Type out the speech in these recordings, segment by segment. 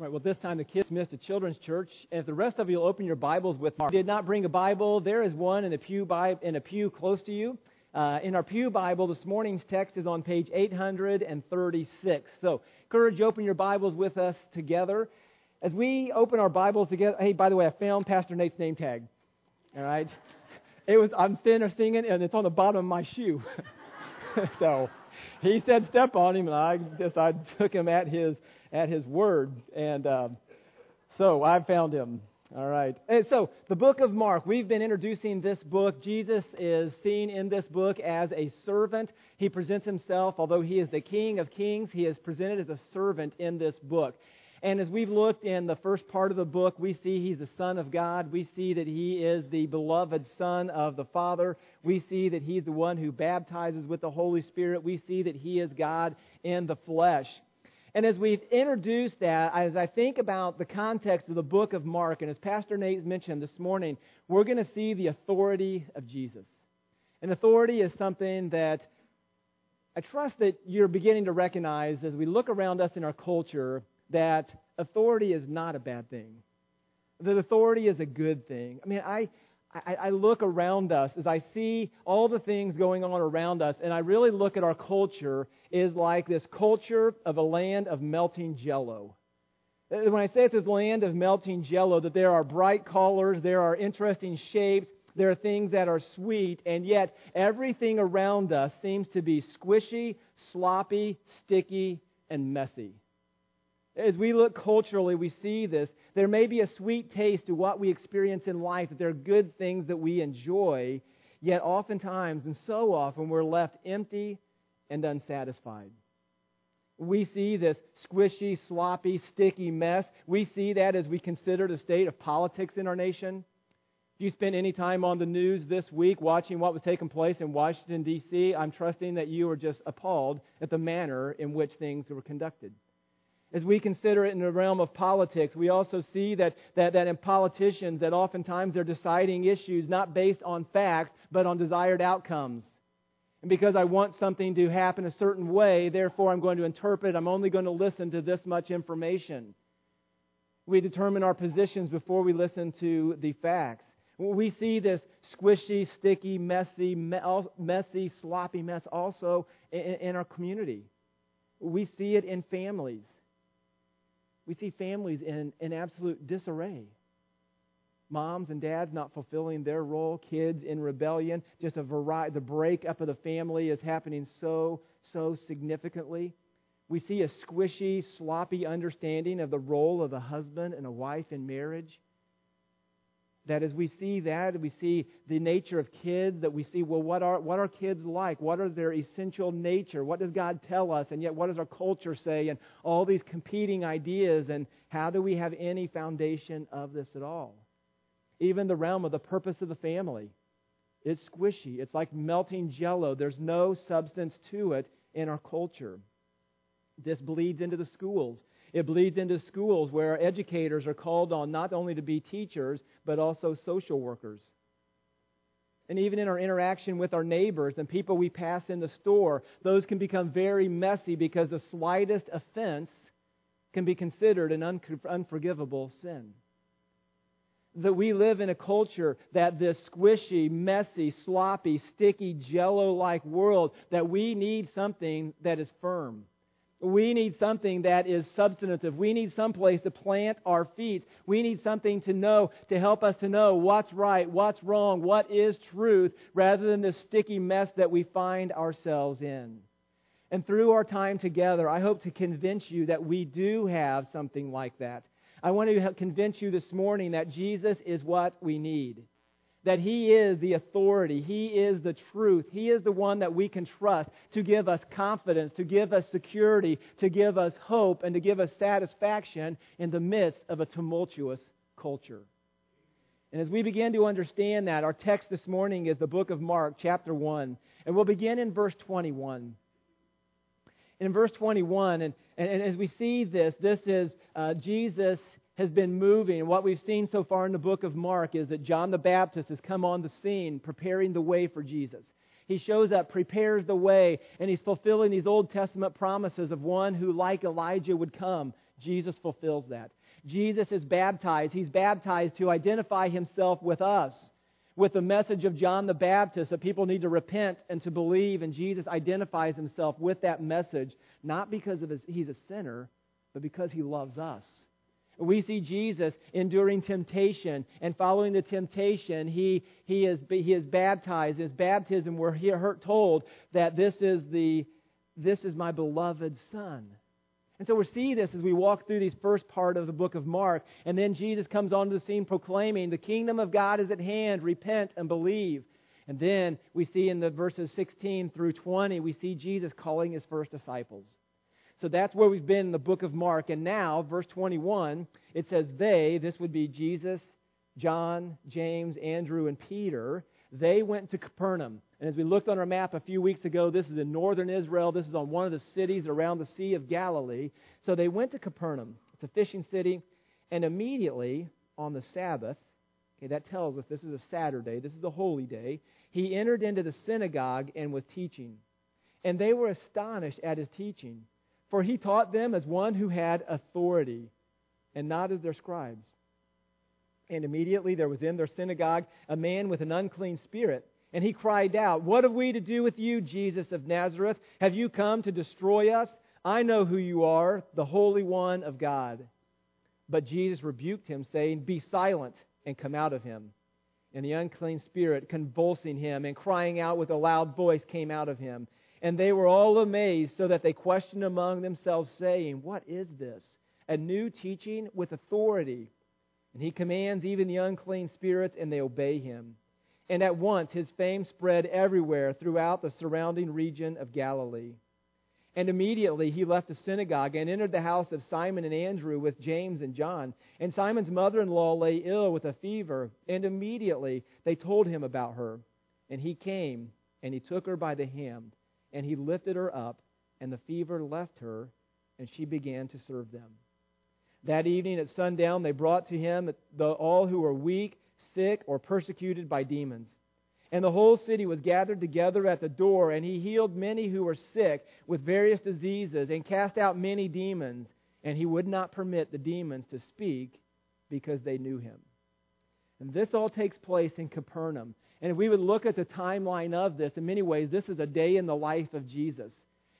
Right, well, this time the kids missed a children's church. And if the rest of you will open your Bibles with Mark, did not bring a Bible, there is one in a pew, in a pew close to you. Uh, in our Pew Bible, this morning's text is on page 836. So, courage, open your Bibles with us together. As we open our Bibles together, hey, by the way, I found Pastor Nate's name tag. All right? It was, I'm standing there singing, and it's on the bottom of my shoe. so, he said step on him, and I guess I took him at his at his word. And um, so I found him. All right. And so the book of Mark, we've been introducing this book. Jesus is seen in this book as a servant. He presents himself, although he is the King of Kings, he is presented as a servant in this book. And as we've looked in the first part of the book, we see he's the Son of God. We see that he is the beloved Son of the Father. We see that he's the one who baptizes with the Holy Spirit. We see that he is God in the flesh. And as we've introduced that, as I think about the context of the book of Mark, and as Pastor Nate mentioned this morning, we're going to see the authority of Jesus. And authority is something that I trust that you're beginning to recognize as we look around us in our culture that authority is not a bad thing. That authority is a good thing. I mean, I, I, I, look around us as I see all the things going on around us, and I really look at our culture is like this culture of a land of melting jello. Uh, when I say it's a land of melting jello, that there are bright colors, there are interesting shapes, there are things that are sweet, and yet everything around us seems to be squishy, sloppy, sticky, and messy. As we look culturally, we see this. There may be a sweet taste to what we experience in life, that there are good things that we enjoy, yet oftentimes and so often we're left empty and unsatisfied. We see this squishy, sloppy, sticky mess. We see that as we consider the state of politics in our nation. If you spent any time on the news this week watching what was taking place in Washington, D.C., I'm trusting that you are just appalled at the manner in which things were conducted. As we consider it in the realm of politics, we also see that, that, that in politicians that oftentimes they're deciding issues not based on facts, but on desired outcomes. And because I want something to happen a certain way, therefore I'm going to interpret, I'm only going to listen to this much information. We determine our positions before we listen to the facts. We see this squishy, sticky, messy, messy, sloppy mess also in our community. We see it in families. We see families in, in absolute disarray. Moms and dads not fulfilling their role, kids in rebellion, just a variety, the breakup of the family is happening so, so significantly. We see a squishy, sloppy understanding of the role of a husband and a wife in marriage that as we see that, we see the nature of kids, that we see, well, what are, what are kids like? What are their essential nature? What does God tell us? And yet, what does our culture say? And all these competing ideas, and how do we have any foundation of this at all? Even the realm of the purpose of the family. It's squishy. It's like melting jello. There's no substance to it in our culture. This bleeds into the schools. It bleeds into schools where educators are called on not only to be teachers, but also social workers. And even in our interaction with our neighbors and people we pass in the store, those can become very messy because the slightest offense can be considered an unforgivable sin. That we live in a culture that this squishy, messy, sloppy, sticky, jello like world, that we need something that is firm we need something that is substantive. We need some place to plant our feet. We need something to know, to help us to know what's right, what's wrong, what is truth, rather than this sticky mess that we find ourselves in. And through our time together, I hope to convince you that we do have something like that. I want to convince you this morning that Jesus is what we need that He is the authority, He is the truth, He is the one that we can trust to give us confidence, to give us security, to give us hope, and to give us satisfaction in the midst of a tumultuous culture. And as we begin to understand that, our text this morning is the book of Mark, chapter 1. And we'll begin in verse 21. In verse 21, and, and, and as we see this, this is uh, Jesus has been moving. What we've seen so far in the book of Mark is that John the Baptist has come on the scene, preparing the way for Jesus. He shows up, prepares the way, and he's fulfilling these Old Testament promises of one who, like Elijah, would come. Jesus fulfills that. Jesus is baptized. He's baptized to identify himself with us, with the message of John the Baptist that people need to repent and to believe. And Jesus identifies himself with that message, not because of his, he's a sinner, but because he loves us. We see Jesus enduring temptation, and following the temptation, he, he, is, he is baptized. His baptism, where he here told that this is, the, this is my beloved Son. And so we see this as we walk through these first part of the book of Mark. And then Jesus comes onto the scene proclaiming, The kingdom of God is at hand, repent and believe. And then we see in the verses 16 through 20, we see Jesus calling his first disciples. So that's where we've been in the book of Mark. And now, verse 21, it says, They, this would be Jesus, John, James, Andrew, and Peter, they went to Capernaum. And as we looked on our map a few weeks ago, this is in northern Israel. This is on one of the cities around the Sea of Galilee. So they went to Capernaum. It's a fishing city. And immediately on the Sabbath, okay, that tells us this is a Saturday, this is a holy day, he entered into the synagogue and was teaching. And they were astonished at his teaching for he taught them as one who had authority, and not as their scribes. And immediately there was in their synagogue a man with an unclean spirit. And he cried out, What have we to do with you, Jesus of Nazareth? Have you come to destroy us? I know who you are, the Holy One of God. But Jesus rebuked him, saying, Be silent and come out of him. And the unclean spirit, convulsing him and crying out with a loud voice, came out of him. And they were all amazed, so that they questioned among themselves, saying, What is this? A new teaching with authority. And he commands even the unclean spirits, and they obey him. And at once his fame spread everywhere throughout the surrounding region of Galilee. And immediately he left the synagogue and entered the house of Simon and Andrew with James and John. And Simon's mother in law lay ill with a fever, and immediately they told him about her. And he came, and he took her by the hand and he lifted her up, and the fever left her, and she began to serve them. That evening at sundown, they brought to him all who were weak, sick, or persecuted by demons. And the whole city was gathered together at the door, and he healed many who were sick with various diseases, and cast out many demons. And he would not permit the demons to speak because they knew him. And this all takes place in Capernaum. And if we would look at the timeline of this, in many ways, this is a day in the life of Jesus.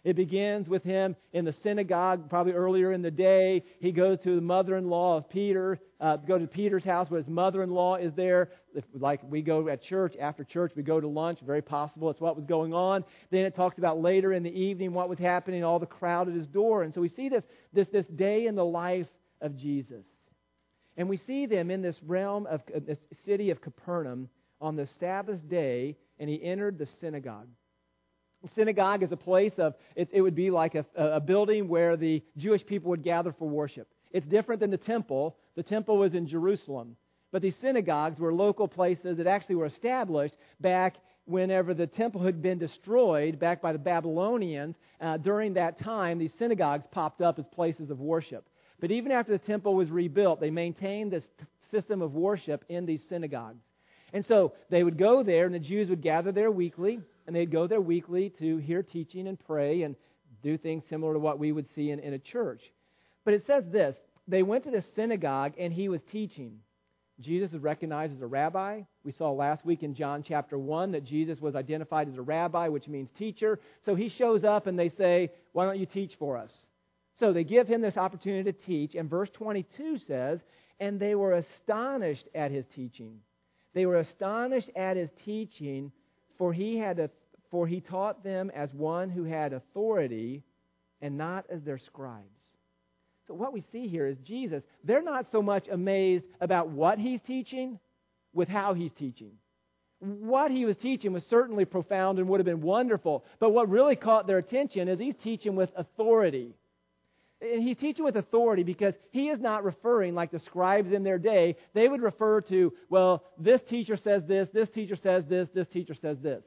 It begins with him in the synagogue, probably earlier in the day. He goes to the mother in law of Peter, uh, go to Peter's house where his mother in law is there. If, like we go at church, after church, we go to lunch. Very possible it's what was going on. Then it talks about later in the evening what was happening, all the crowd at his door. And so we see this, this, this day in the life of Jesus. And we see them in this realm of uh, this city of Capernaum on the Sabbath day, and he entered the synagogue. Synagogue is a place of, it would be like a, a building where the Jewish people would gather for worship. It's different than the temple. The temple was in Jerusalem. But these synagogues were local places that actually were established back whenever the temple had been destroyed back by the Babylonians. Uh, during that time, these synagogues popped up as places of worship. But even after the temple was rebuilt, they maintained this system of worship in these synagogues. And so they would go there, and the Jews would gather there weekly, and they'd go there weekly to hear teaching and pray and do things similar to what we would see in, in a church. But it says this they went to the synagogue, and he was teaching. Jesus is recognized as a rabbi. We saw last week in John chapter 1 that Jesus was identified as a rabbi, which means teacher. So he shows up and they say, Why don't you teach for us? So they give him this opportunity to teach. And verse 22 says, And they were astonished at his teaching they were astonished at his teaching, for he, had a, for he taught them as one who had authority and not as their scribes. So, what we see here is Jesus, they're not so much amazed about what he's teaching with how he's teaching. What he was teaching was certainly profound and would have been wonderful, but what really caught their attention is he's teaching with authority. And he's teaching with authority because he is not referring like the scribes in their day. They would refer to, well, this teacher says this, this teacher says this, this teacher says this.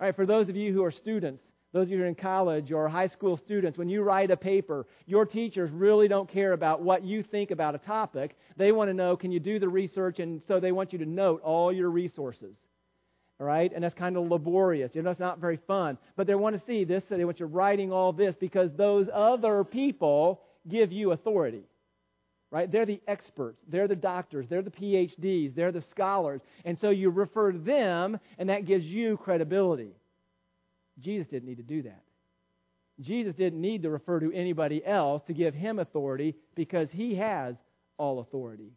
All right, for those of you who are students, those of you who are in college or high school students, when you write a paper, your teachers really don't care about what you think about a topic. They want to know, can you do the research? And so they want you to note all your resources all right? And that's kind of laborious. You know, it's not very fun. But they want to see this, so they want you writing all this because those other people give you authority. Right? They're the experts. They're the doctors. They're the PhDs. They're the scholars. And so you refer to them, and that gives you credibility. Jesus didn't need to do that. Jesus didn't need to refer to anybody else to give him authority because he has all authority.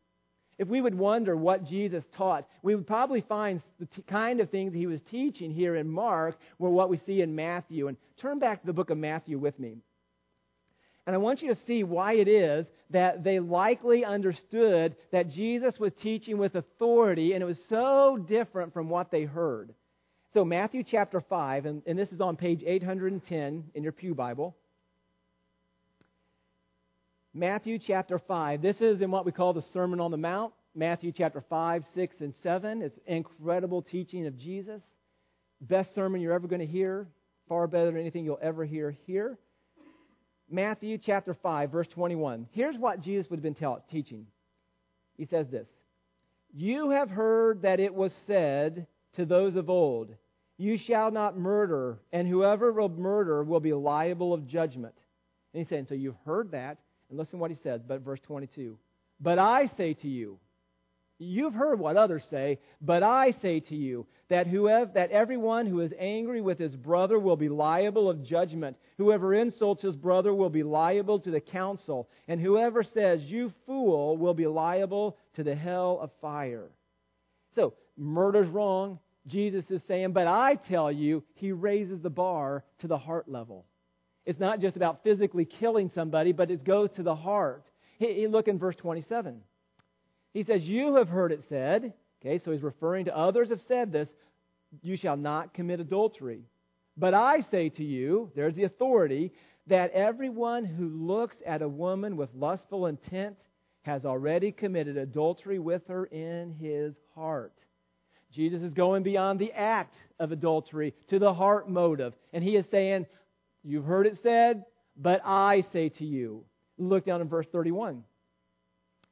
If we would wonder what Jesus taught, we would probably find the t- kind of things he was teaching here in Mark were what we see in Matthew. And turn back to the book of Matthew with me. And I want you to see why it is that they likely understood that Jesus was teaching with authority and it was so different from what they heard. So, Matthew chapter 5, and, and this is on page 810 in your Pew Bible. Matthew chapter 5. This is in what we call the Sermon on the Mount. Matthew chapter 5, 6, and 7. It's incredible teaching of Jesus. Best sermon you're ever going to hear. Far better than anything you'll ever hear here. Matthew chapter 5, verse 21. Here's what Jesus would have been taught, teaching. He says this You have heard that it was said, to those of old, You shall not murder, and whoever will murder will be liable of judgment. And he's saying, So you've heard that, and listen to what he says, but verse 22. But I say to you, You've heard what others say, but I say to you that whoever that everyone who is angry with his brother will be liable of judgment. Whoever insults his brother will be liable to the council, and whoever says you fool will be liable to the hell of fire. So, murder's wrong. Jesus is saying, but I tell you, he raises the bar to the heart level. It's not just about physically killing somebody, but it goes to the heart. He, he, look in verse 27. He says, You have heard it said, okay, so he's referring to others have said this, you shall not commit adultery. But I say to you, there's the authority, that everyone who looks at a woman with lustful intent has already committed adultery with her in his heart. Jesus is going beyond the act of adultery to the heart motive. And he is saying, You've heard it said, but I say to you. Look down in verse 31.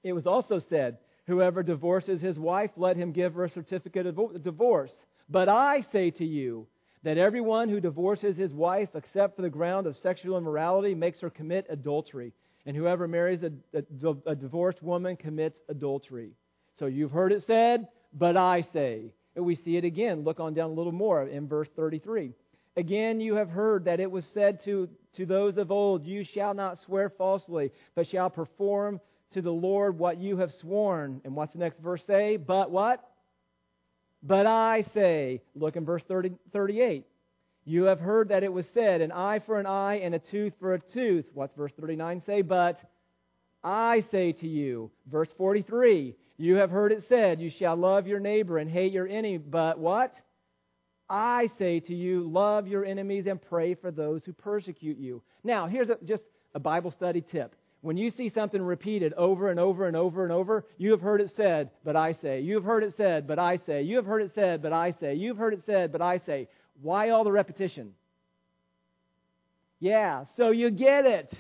It was also said, Whoever divorces his wife, let him give her a certificate of divorce. But I say to you that everyone who divorces his wife, except for the ground of sexual immorality, makes her commit adultery. And whoever marries a, a, a divorced woman commits adultery. So you've heard it said, but I say. And we see it again. Look on down a little more in verse 33. Again, you have heard that it was said to, to those of old, You shall not swear falsely, but shall perform to the Lord what you have sworn. And what's the next verse say? But what? But I say, look in verse 30, 38. You have heard that it was said, an eye for an eye and a tooth for a tooth. What's verse 39 say? But I say to you, verse 43, you have heard it said, You shall love your neighbor and hate your enemy. But what? I say to you, love your enemies and pray for those who persecute you. Now, here's a, just a Bible study tip. When you see something repeated over and over and over and over, you have heard it said, but I say. You have heard it said, but I say. You have heard it said, but I say. You've heard it said, but I say. Why all the repetition? Yeah, so you get it.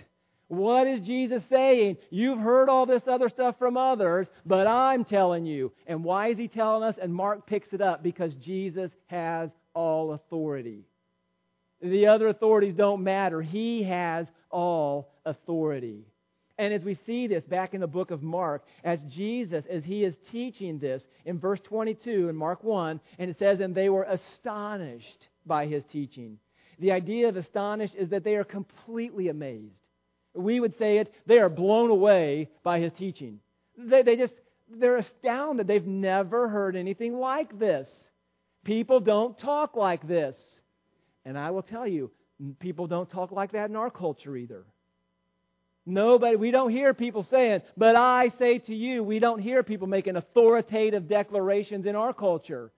What is Jesus saying? You've heard all this other stuff from others, but I'm telling you. And why is he telling us? And Mark picks it up because Jesus has all authority. The other authorities don't matter. He has all authority. And as we see this back in the book of Mark, as Jesus, as he is teaching this in verse 22 in Mark 1, and it says, and they were astonished by his teaching. The idea of astonished is that they are completely amazed we would say it, they are blown away by his teaching. They, they just, they're astounded. They've never heard anything like this. People don't talk like this. And I will tell you, people don't talk like that in our culture either. Nobody, we don't hear people saying, but I say to you, we don't hear people making authoritative declarations in our culture.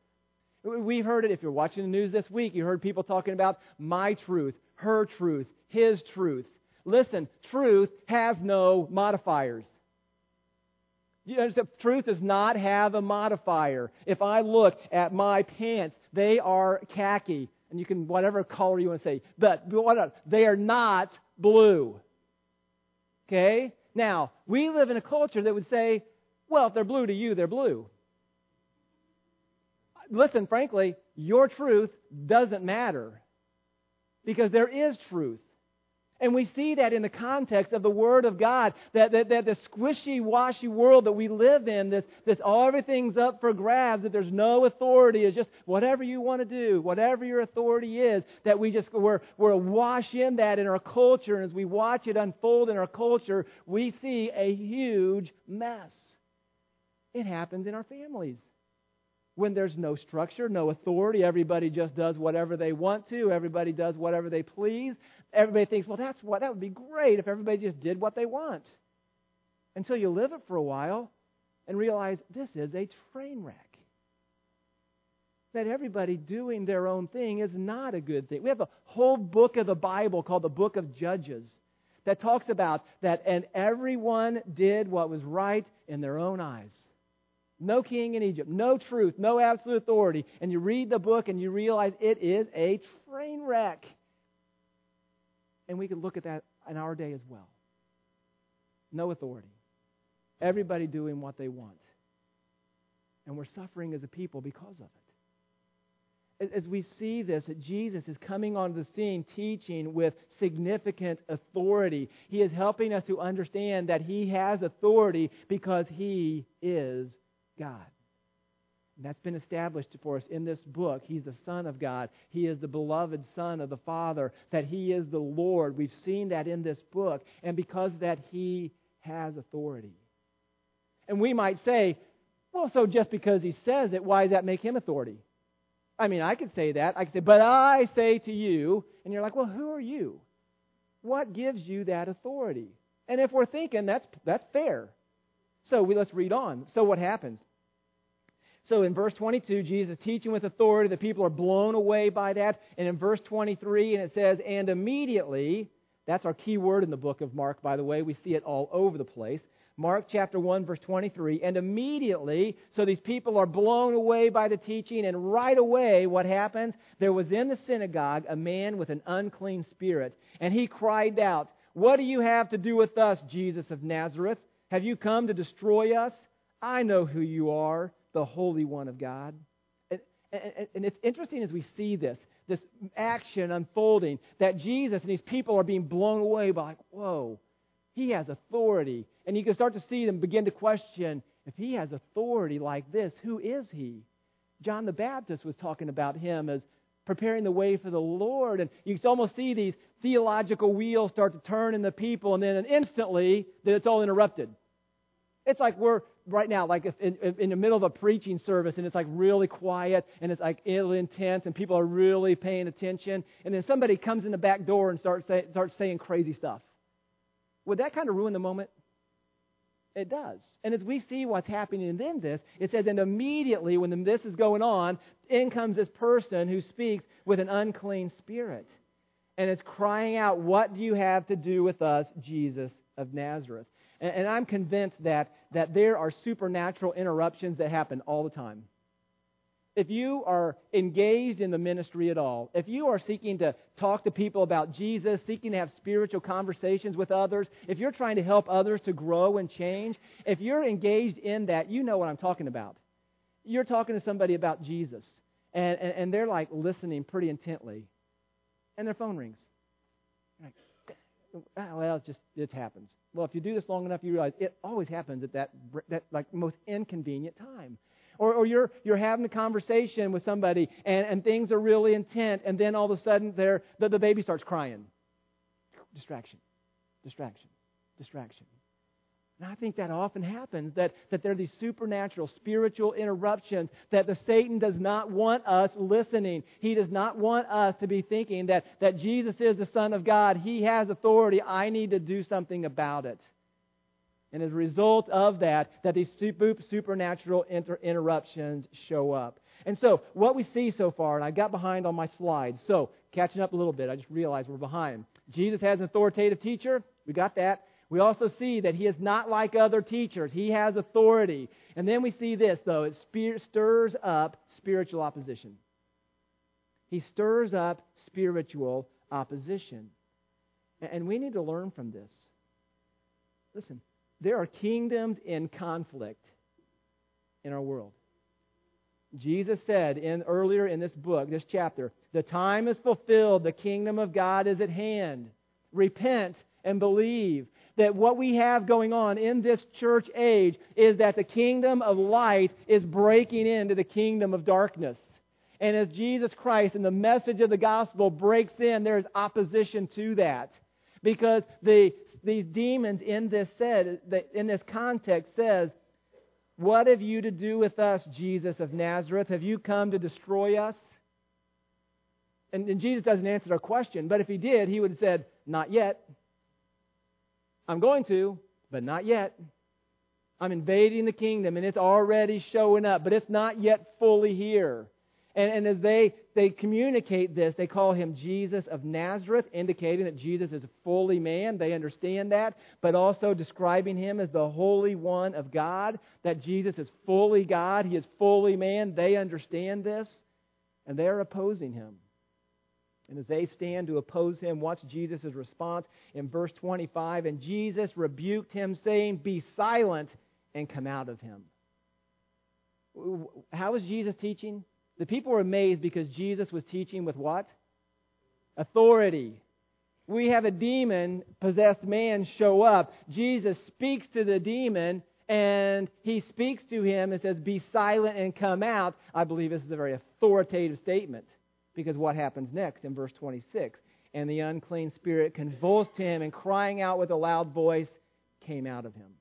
We've heard it, if you're watching the news this week, you heard people talking about my truth, her truth, his truth. Listen, truth has no modifiers. You understand? Truth does not have a modifier. If I look at my pants, they are khaki, and you can whatever color you want to say, but they are not blue. Okay? Now, we live in a culture that would say, well, if they're blue to you, they're blue. Listen, frankly, your truth doesn't matter because there is truth. And we see that in the context of the Word of God, that, that, that the squishy, washy world that we live in, this, this all everything's up for grabs, that there's no authority, it's just whatever you want to do, whatever your authority is, that we just, we're, we're awash in that in our culture. And as we watch it unfold in our culture, we see a huge mess. It happens in our families when there's no structure, no authority, everybody just does whatever they want to, everybody does whatever they please. Everybody thinks, well, that's what that would be great if everybody just did what they want. Until you live it for a while and realize this is a train wreck. That everybody doing their own thing is not a good thing. We have a whole book of the Bible called the Book of Judges that talks about that, and everyone did what was right in their own eyes. No king in Egypt, no truth, no absolute authority. And you read the book and you realize it is a train wreck. And we can look at that in our day as well. No authority. Everybody doing what they want. And we're suffering as a people because of it. As we see this, that Jesus is coming onto the scene teaching with significant authority. He is helping us to understand that He has authority because He is God. And that's been established for us in this book. He's the Son of God. He is the beloved Son of the Father, that He is the Lord. We've seen that in this book. And because that, He has authority. And we might say, well, so just because He says it, why does that make Him authority? I mean, I could say that. I could say, but I say to you, and you're like, well, who are you? What gives you that authority? And if we're thinking that's that's fair, so we, let's read on. So what happens? So in verse 22, Jesus teaching with authority. The people are blown away by that. And in verse 23, and it says, and immediately, that's our key word in the book of Mark, by the way. We see it all over the place. Mark chapter 1, verse 23. And immediately, so these people are blown away by the teaching, and right away, what happens? There was in the synagogue a man with an unclean spirit, and he cried out, What do you have to do with us, Jesus of Nazareth? Have you come to destroy us? I know who you are the Holy One of God. And, and, and, it's interesting as we see this, this action unfolding, that Jesus and these people are being blown away by, like, whoa, he has authority. And you can start to see them begin to question if he has authority like this, who is he? John the Baptist was talking about him as preparing the way for the Lord. And you can almost see these theological wheels start to turn in the people, and then instantly that it's all interrupted. It's like we're right now, like in, in the middle of a preaching service and it's like really quiet and it's like really intense and people are really paying attention, and then somebody comes in the back door and starts, say, starts saying crazy stuff. Would that kind of ruin the moment? It does. And as we see what's happening in this, it says, and immediately when this is going on, in comes this person who speaks with an unclean spirit. And is crying out, What do you have to do with us, Jesus of Nazareth? And, and I'm convinced that, that there are supernatural interruptions that happen all the time. If you are engaged in the ministry at all, if you are seeking to talk to people about Jesus, seeking to have spiritual conversations with others, if you're trying to help others to grow and change, if you're engaged in that, you know what I'm talking about. You're talking to somebody about Jesus, and, and, and they're like listening pretty intently, and their phone rings. Ah, well, it just it happens. Well, if you do this long enough, you realize it always happens at that that like most inconvenient time. Or, or you're you're having a conversation with somebody and, and things are really intent, and then all of a sudden they the, the baby starts crying. Distraction, distraction, distraction. And I think that often happens that, that there are these supernatural, spiritual interruptions that the Satan does not want us listening. He does not want us to be thinking that, that Jesus is the Son of God. He has authority. I need to do something about it. And as a result of that, that these supernatural inter- interruptions show up. And so, what we see so far, and I got behind on my slides, so catching up a little bit, I just realized we're behind. Jesus has an authoritative teacher. We got that. We also see that he is not like other teachers. He has authority. And then we see this, though. It stirs up spiritual opposition. He stirs up spiritual opposition. And we need to learn from this. Listen, there are kingdoms in conflict in our world. Jesus said in earlier in this book, this chapter, the time is fulfilled, the kingdom of God is at hand. repent and believe that what we have going on in this church age is that the kingdom of light is breaking into the kingdom of darkness. And as Jesus Christ and the message of the gospel breaks in, there is opposition to that. Because the, these demons in this said in this context says, What have you to do with us, Jesus of Nazareth? Have you come to destroy us? And, and Jesus doesn't answer our question, but if he did, he would have said, Not yet. I'm going to, but not yet. I'm invading the kingdom and it's already showing up, but it's not yet fully here. And, and, as they, they communicate this, they call him Jesus of Nazareth, indicating that Jesus is fully man. They understand that, but also describing him as the Holy One of God, that Jesus is fully God, he is fully man. They understand this, and they're opposing him. And as they stand to oppose him, watch Jesus' response in verse 25. And Jesus rebuked him, saying, Be silent and come out of him. How was Jesus teaching? The people were amazed because Jesus was teaching with what? Authority. We have a demon possessed man show up. Jesus speaks to the demon and he speaks to him and says, Be silent and come out. I believe this is a very authoritative statement. Because what happens next in verse 26? And the unclean spirit convulsed him, and crying out with a loud voice, came out of him.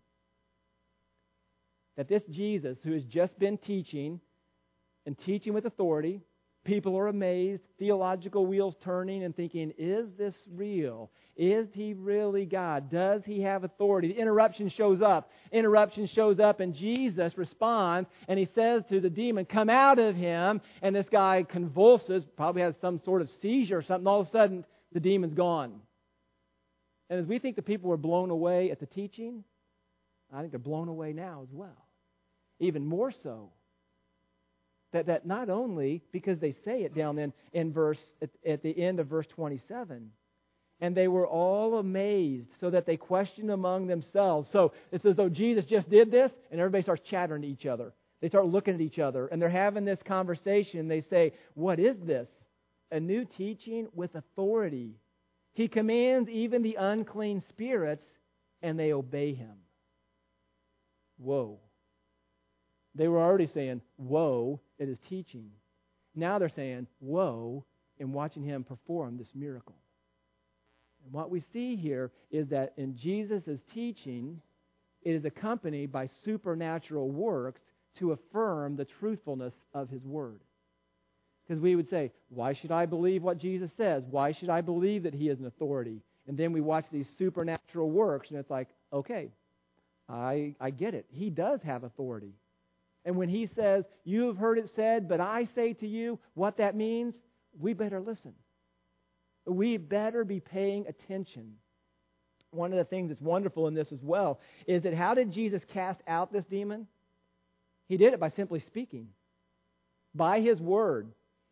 That this Jesus, who has just been teaching, and teaching with authority, people are amazed, theological wheels turning, and thinking, is this real? Is he really God? Does he have authority? The interruption shows up. Interruption shows up, and Jesus responds, and he says to the demon, Come out of him. And this guy convulses, probably has some sort of seizure or something. All of a sudden, the demon's gone. And as we think the people were blown away at the teaching, I think they're blown away now as well. Even more so. That, that not only, because they say it down in, in verse, at, at the end of verse 27, and they were all amazed, so that they questioned among themselves. So it's as though Jesus just did this, and everybody starts chattering to each other. They start looking at each other, and they're having this conversation. They say, What is this? A new teaching with authority. He commands even the unclean spirits, and they obey him. Whoa. They were already saying, Whoa at his teaching. Now they're saying, Whoa in watching him perform this miracle. And what we see here is that in Jesus' teaching, it is accompanied by supernatural works to affirm the truthfulness of his word. Because we would say, why should I believe what Jesus says? Why should I believe that he is an authority? And then we watch these supernatural works, and it's like, okay, I, I get it. He does have authority. And when he says, You have heard it said, but I say to you, what that means, we better listen we better be paying attention. One of the things that's wonderful in this as well is that how did Jesus cast out this demon? He did it by simply speaking, by his word.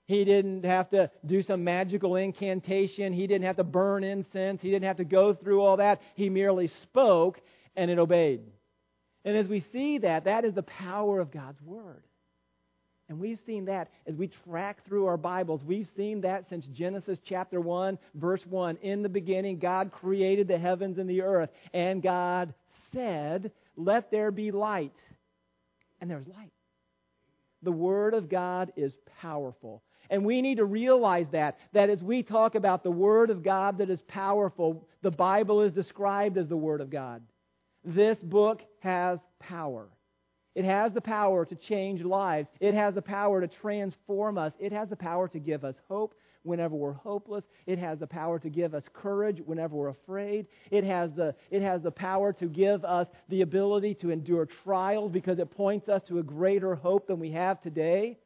He didn't have to do some magical incantation. He didn't have to burn incense. He didn't have to go through all that. He merely spoke and it obeyed. And as we see that, that is the power of God's word. And we've seen that as we track through our Bibles. We've seen that since Genesis chapter 1, verse 1. In the beginning, God created the heavens and the earth. And God said, Let there be light. And there's light. The Word of God is powerful. And we need to realize that, that as we talk about the Word of God that is powerful, the Bible is described as the Word of God. This book has power. It has the power to change lives. It has the power to transform us. It has the power to give us hope whenever we're hopeless. It has the power to give us courage whenever we're afraid. It has the, it has the power to give us the ability to endure trials because it points us to a greater hope than we have today.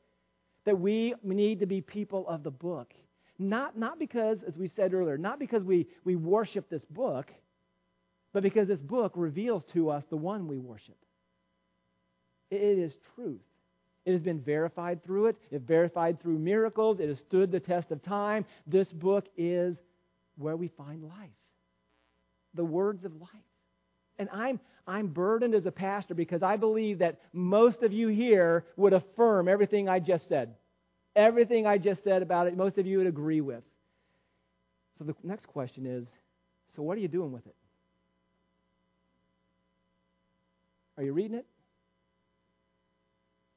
That we need to be people of the book. Not, not because, as we said earlier, not because we, we worship this book, but because this book reveals to us the one we worship. It is truth. It has been verified through it. it verified through miracles. It has stood the test of time. This book is where we find life. The words of life. And I'm, I'm burdened as a pastor because I believe that most of you here would affirm everything I just said. Everything I just said about it, most of you would agree with. So the next question is So, what are you doing with it? Are you reading it?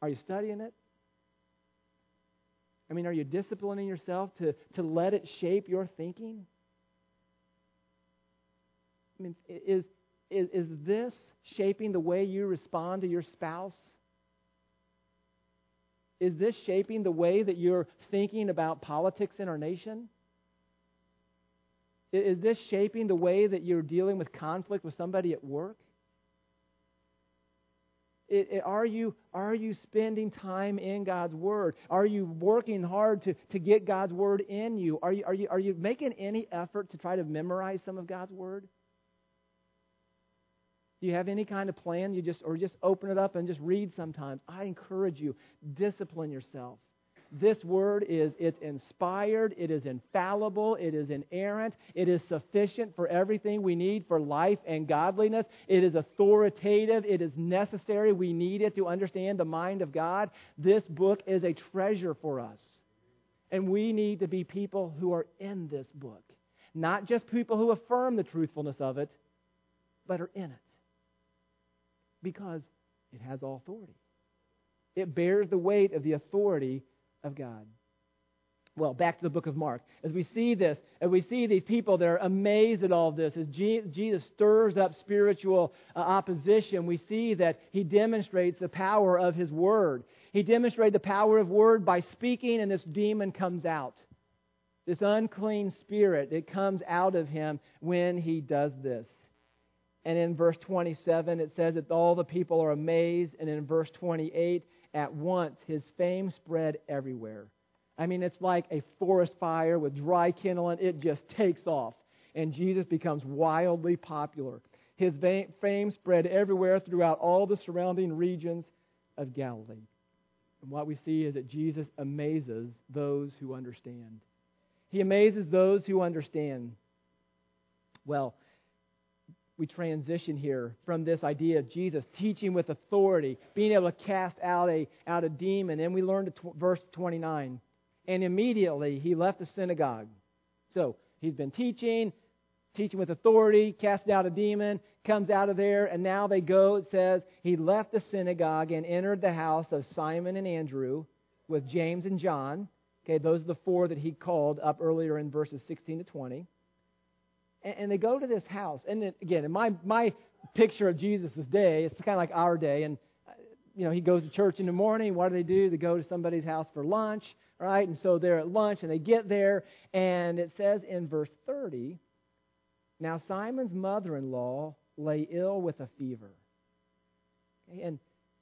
Are you studying it? I mean, are you disciplining yourself to, to let it shape your thinking? I mean, is, is, is this shaping the way you respond to your spouse? Is this shaping the way that you're thinking about politics in our nation? Is this shaping the way that you're dealing with conflict with somebody at work? It, it, are, you, are you spending time in God's Word? Are you working hard to, to get God's Word in you? Are you, are, you, are you making any effort to try to memorize some of God's Word? Do you have any kind of plan? You just or just open it up and just read sometimes. I encourage you, discipline yourself. This word is it's inspired, it is infallible, it is inerrant, it is sufficient for everything we need for life and godliness. It is authoritative, it is necessary. We need it to understand the mind of God. This book is a treasure for us. And we need to be people who are in this book. Not just people who affirm the truthfulness of it, but are in it. Because it has all authority. It bears the weight of the authority of God. Well, back to the book of Mark. As we see this, as we see these people that are amazed at all this, as Jesus stirs up spiritual uh, opposition, we see that he demonstrates the power of his word. He demonstrated the power of word by speaking, and this demon comes out. This unclean spirit, it comes out of him when he does this. And in verse 27, it says that all the people are amazed. And in verse 28, at once his fame spread everywhere. I mean, it's like a forest fire with dry kindling. It just takes off. And Jesus becomes wildly popular. His fame spread everywhere throughout all the surrounding regions of Galilee. And what we see is that Jesus amazes those who understand. He amazes those who understand. Well, we transition here from this idea of Jesus teaching with authority, being able to cast out a, out a demon. And we learn to tw- verse 29. And immediately he left the synagogue. So he's been teaching, teaching with authority, cast out a demon, comes out of there, and now they go, it says, he left the synagogue and entered the house of Simon and Andrew with James and John. Okay, those are the four that he called up earlier in verses 16 to 20 and, and they go to this house. And then, again, in my, my picture of Jesus' day, it's kind of like our day. And, uh, you know, he goes to church in the morning. What do they do? They go to somebody's house for lunch, right? And so they're at lunch and they get there. And it says in verse 30 Now Simon's mother in law lay ill with a fever. Okay, and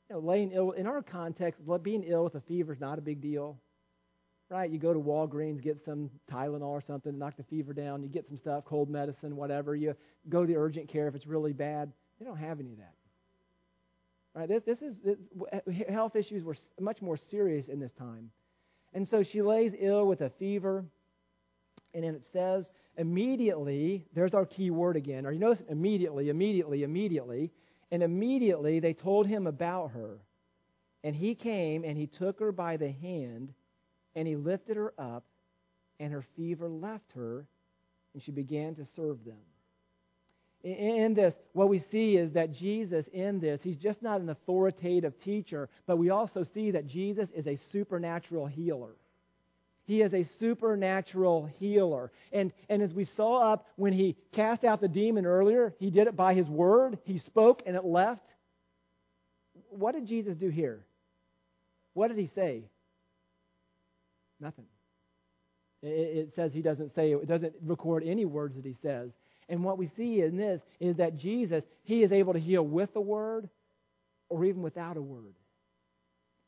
you know, laying ill, in our context, being ill with a fever is not a big deal right? You go to Walgreens, get some Tylenol or something, knock the fever down. You get some stuff, cold medicine, whatever. You go to the urgent care if it's really bad. They don't have any of that. Right? This, is health issues were much more serious in this time, and so she lays ill with a fever, and then it says immediately. There's our key word again. Or you notice immediately, immediately, immediately, and immediately they told him about her, and he came and he took her by the hand and he lifted her up, and her fever left her, and she began to serve them. In this, what we see is that Jesus, in this, he's just not an authoritative teacher, but we also see that Jesus is a supernatural healer. He is a supernatural healer. And, and as we saw up when he cast out the demon earlier, he did it by his word. He spoke and it left. What did Jesus do here? What did he say? Nothing. It, says he doesn't say, it doesn't record any words that he says. And what we see in this is that Jesus, he is able to heal with a word or even without a word.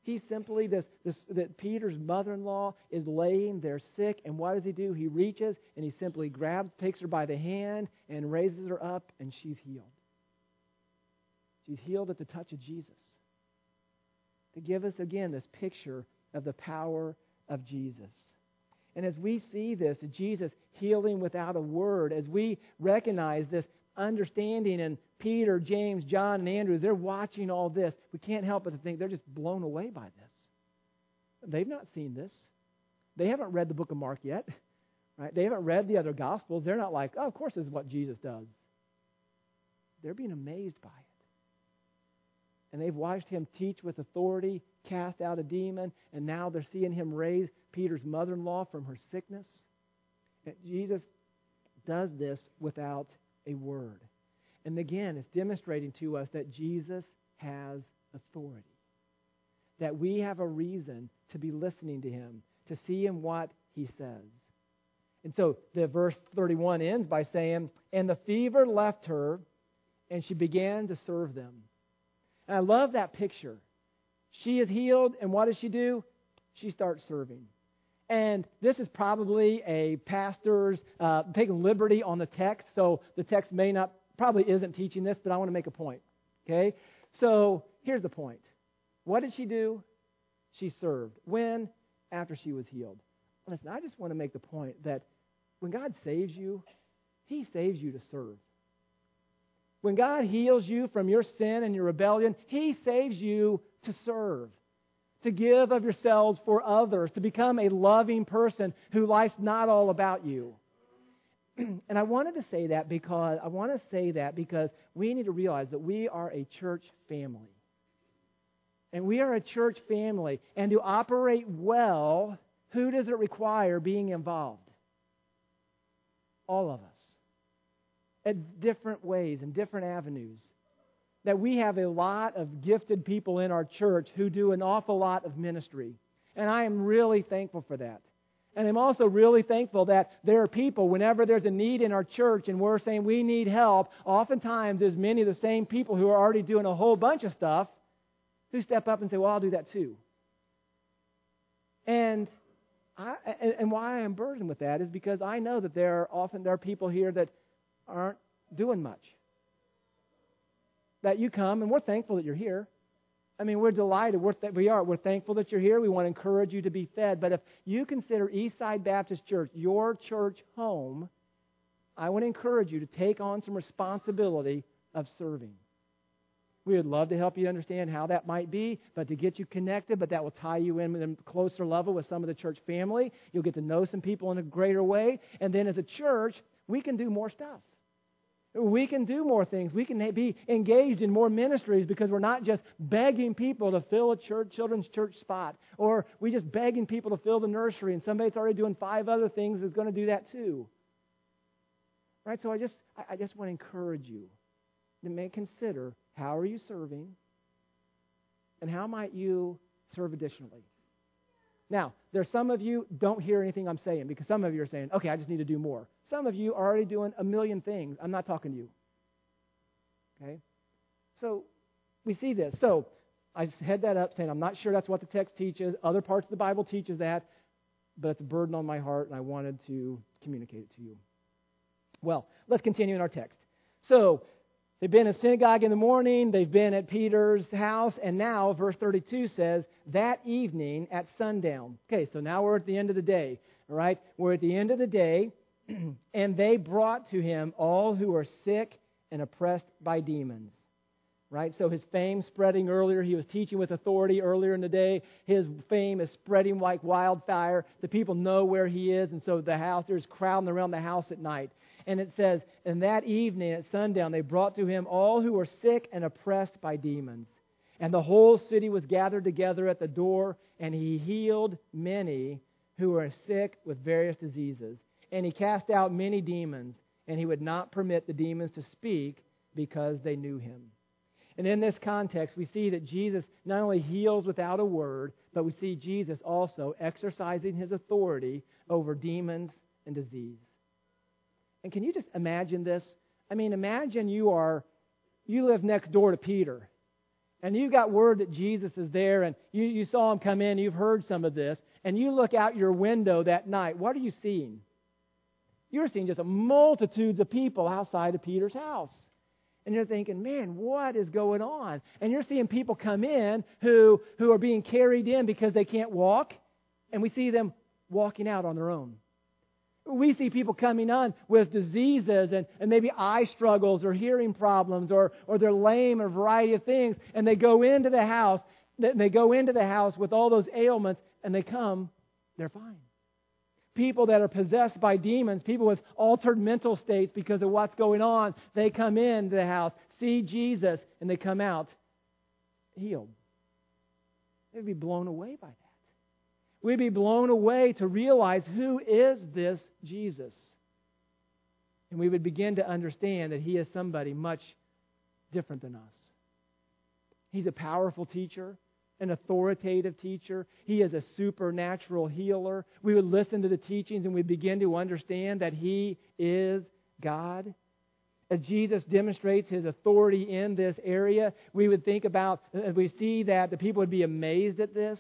He simply, this, this, that Peter's mother in law is laying there sick, and what does he do? He reaches and he simply grabs, takes her by the hand, and raises her up, and she's healed. She's healed at the touch of Jesus. To give us again this picture of the power of Jesus. And as we see this, Jesus healing without a word, as we recognize this understanding, and Peter, James, John, and Andrew, they're watching all this, we can't help but to think they're just blown away by this. They've not seen this. They haven't read the book of Mark yet. Right? They haven't read the other Gospels. They're not like, oh, of course, this is what Jesus does. They're being amazed by it. And they've watched him teach with authority, cast out a demon, and now they're seeing him raise Peter's mother in law from her sickness. And Jesus does this without a word. And again, it's demonstrating to us that Jesus has authority. That we have a reason to be listening to him, to see in what he says. And so the verse 31 ends by saying, And the fever left her, and she began to serve them. And I love that picture. She is healed, and what does she do? She starts serving. And this is probably a pastor's uh, taking liberty on the text, so the text may not, probably isn't teaching this, but I want to make a point. Okay? So here's the point. What did she do? She served. When? After she was healed. Listen, I just want to make the point that when God saves you, He saves you to serve. When God heals you from your sin and your rebellion, He saves you to serve, to give of yourselves for others, to become a loving person who life's not all about you. and I wanted to say that because I want to say that because we need to realize that we are a church family. And we are a church family. And to operate well, who does it require being involved? All of us. At different ways and different avenues. That we have a lot of gifted people in our church who do an awful lot of ministry. And I am really thankful for that. And I'm also really thankful that there are people, whenever there's a need in our church and we're saying we need help, oftentimes there's many of the same people who are already doing a whole bunch of stuff who step up and say, Well, I'll do that too. And I, and why I am burdened with that is because I know that there are often there are people here that aren't doing much. That you come, and we're thankful that you're here. I mean, we're delighted. We're th- we are. We're thankful that you're here. We want to encourage you to be fed. But if you consider Eastside Baptist Church your church home, I want to encourage you to take on some responsibility of serving. We would love to help you understand how that might be, but to get you connected, but that will tie you in at a closer level with some of the church family. You'll get to know some people in a greater way. And then as a church, we can do more stuff. We can do more things. We can be engaged in more ministries because we're not just begging people to fill a church, children's church spot, or we just begging people to fill the nursery, and somebody that's already doing five other things is going to do that too. Right? So I just, I just want to encourage you to consider how are you serving and how might you serve additionally. Now, there's some of you don't hear anything I'm saying because some of you are saying, okay, I just need to do more. Some of you are already doing a million things. I'm not talking to you. Okay? So we see this. So I just head that up saying, I'm not sure that's what the text teaches. Other parts of the Bible teaches that, but it's a burden on my heart, and I wanted to communicate it to you. Well, let's continue in our text. So They've been in synagogue in the morning, they've been at Peter's house, and now, verse 32 says, that evening at sundown. Okay, so now we're at the end of the day, all right? We're at the end of the day, and they brought to him all who are sick and oppressed by demons. Right? So his fame spreading earlier. He was teaching with authority earlier in the day. His fame is spreading like wildfire. The people know where he is, and so the house, there's crowding around the house at night. And it says, And that evening at sundown they brought to him all who were sick and oppressed by demons. And the whole city was gathered together at the door, and he healed many who were sick with various diseases. And he cast out many demons, and he would not permit the demons to speak because they knew him. And in this context, we see that Jesus not only heals without a word, but we see Jesus also exercising his authority over demons and disease. And can you just imagine this? I mean, imagine you are, you live next door to Peter, and you got word that Jesus is there, and you, you saw him come in, you've heard some of this, and you look out your window that night. What are you seeing? You're seeing just multitudes of people outside of Peter's house. And you're thinking, man, what is going on? And you're seeing people come in who, who are being carried in because they can't walk, and we see them walking out on their own. We see people coming on with diseases and, and maybe eye struggles or hearing problems or, or they're lame or a variety of things, and they go into the house. They go into the house with all those ailments, and they come, they're fine. People that are possessed by demons, people with altered mental states because of what's going on, they come into the house, see Jesus, and they come out healed. They'd be blown away by that. We'd be blown away to realize who is this Jesus. And we would begin to understand that he is somebody much different than us. He's a powerful teacher an authoritative teacher. He is a supernatural healer. We would listen to the teachings and we begin to understand that He is God. As Jesus demonstrates His authority in this area, we would think about, uh, we see that the people would be amazed at this.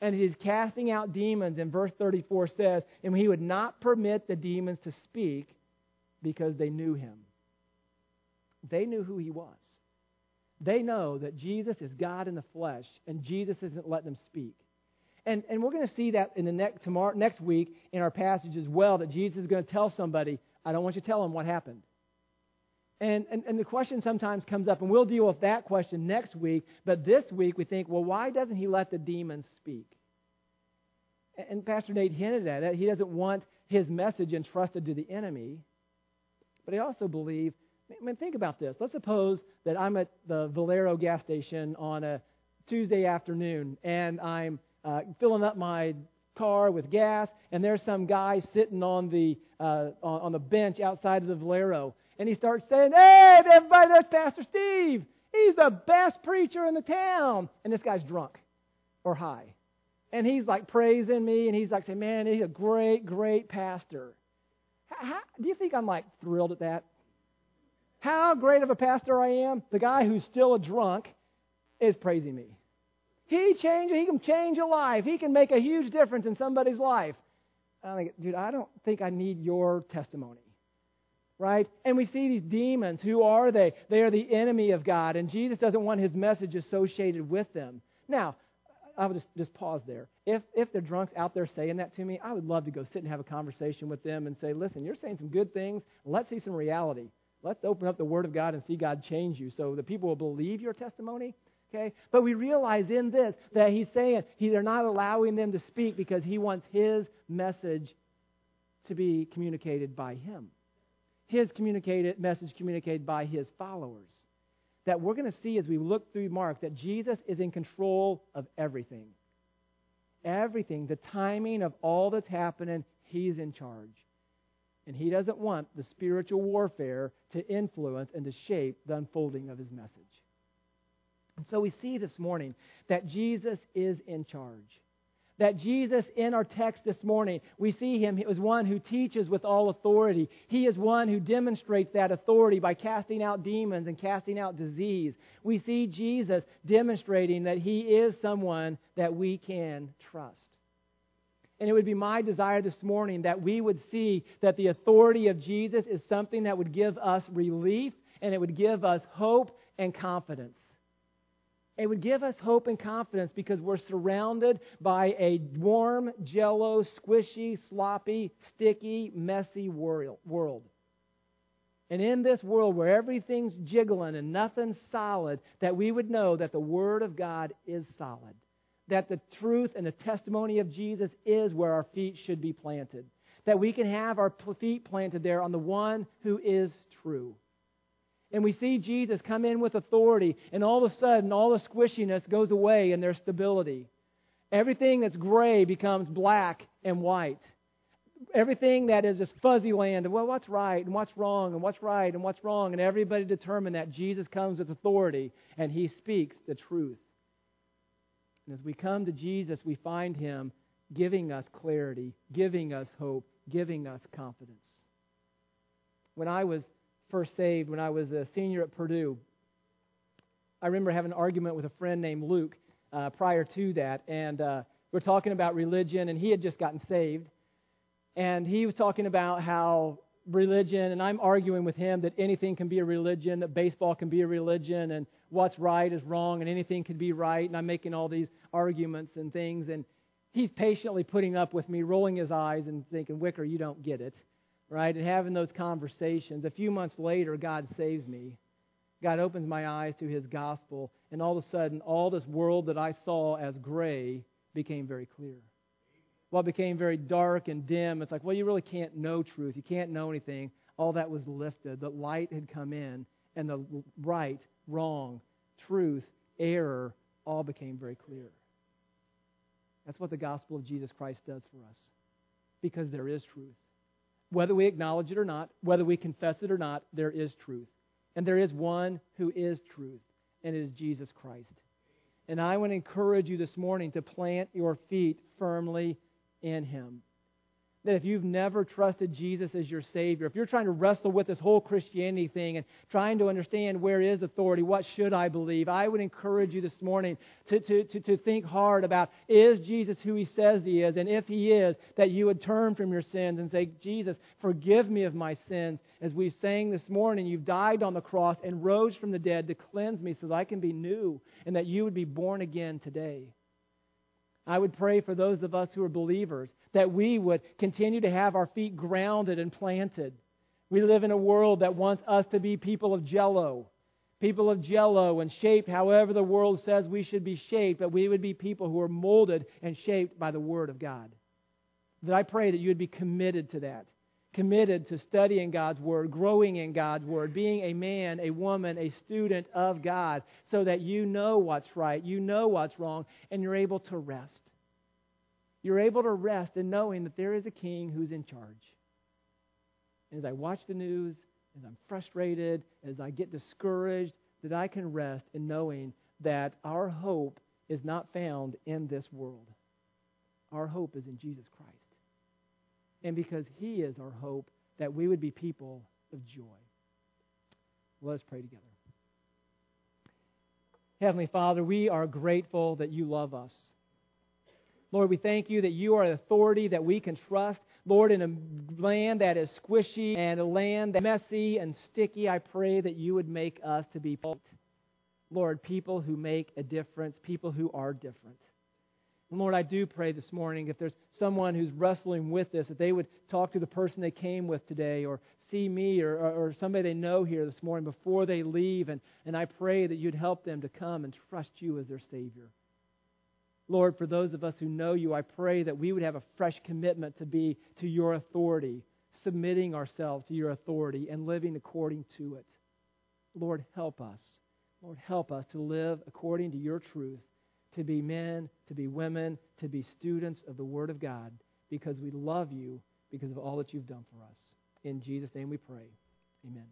And He's casting out demons, and verse 34 says, and He would not permit the demons to speak because they knew Him. They knew who He was. They know that Jesus is God in the flesh, and Jesus isn't letting them speak. And, and we're going to see that in the next, tomorrow, next week in our passage as well, that Jesus is going to tell somebody, I don't want you to tell them what happened. And, and, and the question sometimes comes up, and we'll deal with that question next week. But this week we think, well, why doesn't he let the demons speak? And Pastor Nate hinted at it. He doesn't want his message entrusted to the enemy. But I also believe I mean, think about this. Let's suppose that I'm at the Valero gas station on a Tuesday afternoon and I'm uh, filling up my car with gas, and there's some guy sitting on the uh, on, on the bench outside of the Valero, and he starts saying, "Hey, everybody, that's Pastor Steve. He's the best preacher in the town." And this guy's drunk or high, and he's like praising me, and he's like saying, "Man, he's a great, great pastor." How, how, do you think I'm like thrilled at that? How great of a pastor I am, the guy who's still a drunk is praising me. He changed, he can change a life. He can make a huge difference in somebody's life. I'm like, dude, I don't think I need your testimony. Right? And we see these demons. Who are they? They are the enemy of God, and Jesus doesn't want his message associated with them. Now, I would just, just pause there. If, if the drunks out there saying that to me, I would love to go sit and have a conversation with them and say, listen, you're saying some good things. Let's see some reality. Let's open up the Word of God and see God change you so the people will believe your testimony. Okay? But we realize in this that he's saying he, they're not allowing them to speak because he wants his message to be communicated by him. His communicated message communicated by his followers. That we're going to see as we look through Mark that Jesus is in control of everything. Everything, the timing of all that's happening, he's in charge. And he doesn't want the spiritual warfare to influence and to shape the unfolding of his message. And so we see this morning that Jesus is in charge. That Jesus, in our text this morning, we see him as one who teaches with all authority. He is one who demonstrates that authority by casting out demons and casting out disease. We see Jesus demonstrating that he is someone that we can trust. And it would be my desire this morning that we would see that the authority of Jesus is something that would give us relief and it would give us hope and confidence. It would give us hope and confidence because we're surrounded by a warm, jello, squishy, sloppy, sticky, messy world. And in this world where everything's jiggling and nothing's solid, that we would know that the Word of God is solid that the truth and the testimony of Jesus is where our feet should be planted. That we can have our feet planted there on the one who is true. And we see Jesus come in with authority, and all of a sudden, all the squishiness goes away in their stability. Everything that's gray becomes black and white. Everything that is just fuzzy land, well, what's right and what's wrong and what's right and what's wrong, and everybody determined that Jesus comes with authority and he speaks the truth. And as we come to Jesus, we find him giving us clarity, giving us hope, giving us confidence. When I was first saved, when I was a senior at Purdue, I remember having an argument with a friend named Luke uh, prior to that, and uh, we are talking about religion, and he had just gotten saved. And he was talking about how religion, and I'm arguing with him that anything can be a religion, that baseball can be a religion, and what's right is wrong, and anything can be right. And I'm making all these arguments and things, and he's patiently putting up with me, rolling his eyes and thinking, Wicker, you don't get it, right? And having those conversations. A few months later, God saves me. God opens my eyes to his gospel, and all of a sudden, all this world that I saw as gray became very clear. What became very dark and dim, it's like, well, you really can't know truth. You can't know anything. All that was lifted. The light had come in, and the right, wrong, truth, error all became very clear. That's what the gospel of Jesus Christ does for us because there is truth. Whether we acknowledge it or not, whether we confess it or not, there is truth. And there is one who is truth, and it is Jesus Christ. And I want to encourage you this morning to plant your feet firmly in Him that if you've never trusted Jesus as your Savior, if you're trying to wrestle with this whole Christianity thing and trying to understand where is authority, what should I believe, I would encourage you this morning to, to, to, to think hard about is Jesus who He says He is? And if He is, that you would turn from your sins and say, Jesus, forgive me of my sins. As we sang this morning, you've died on the cross and rose from the dead to cleanse me so that I can be new and that you would be born again today. I would pray for those of us who are believers that we would continue to have our feet grounded and planted. We live in a world that wants us to be people of jello, people of jello and shaped however the world says we should be shaped, but we would be people who are molded and shaped by the Word of God. That I pray that you would be committed to that, committed to studying God's Word, growing in God's Word, being a man, a woman, a student of God, so that you know what's right, you know what's wrong, and you're able to rest. You're able to rest in knowing that there is a king who's in charge. As I watch the news, as I'm frustrated, as I get discouraged, that I can rest in knowing that our hope is not found in this world. Our hope is in Jesus Christ. And because He is our hope, that we would be people of joy. Let us pray together. Heavenly Father, we are grateful that you love us. Lord, we thank you that you are an authority that we can trust. Lord, in a land that is squishy and a land that's messy and sticky, I pray that you would make us to be, Lord, people who make a difference, people who are different. Lord, I do pray this morning if there's someone who's wrestling with this, that they would talk to the person they came with today or see me or, or, or, somebody they know here this morning before they leave. And, and I pray that you'd help them to come and trust you as their Savior. Lord, for those of us who know you, I pray that we would have a fresh commitment to be to your authority, submitting ourselves to your authority and living according to it. Lord, help us. Lord, help us to live according to your truth, to be men, to be women, to be students of the Word of God, because we love you because of all that you've done for us. In Jesus' name we pray. Amen.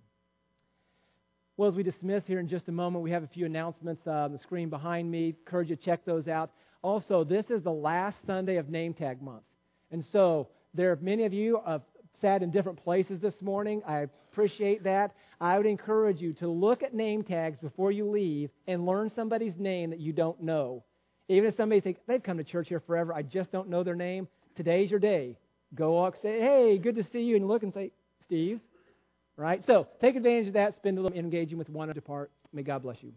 Well, as we dismiss here in just a moment, we have a few announcements uh, on the screen behind me. Encourage you to check those out. Also, this is the last Sunday of Name Tag Month. And so, there are many of you have sat in different places this morning. I appreciate that. I would encourage you to look at name tags before you leave and learn somebody's name that you don't know. Even if somebody thinks they've come to church here forever, I just don't know their name. Today's your day. Go walk, say, "Hey, good to see you," and look and say, "Steve." Right. So take advantage of that. Spend a little engaging with one depart. May God bless you.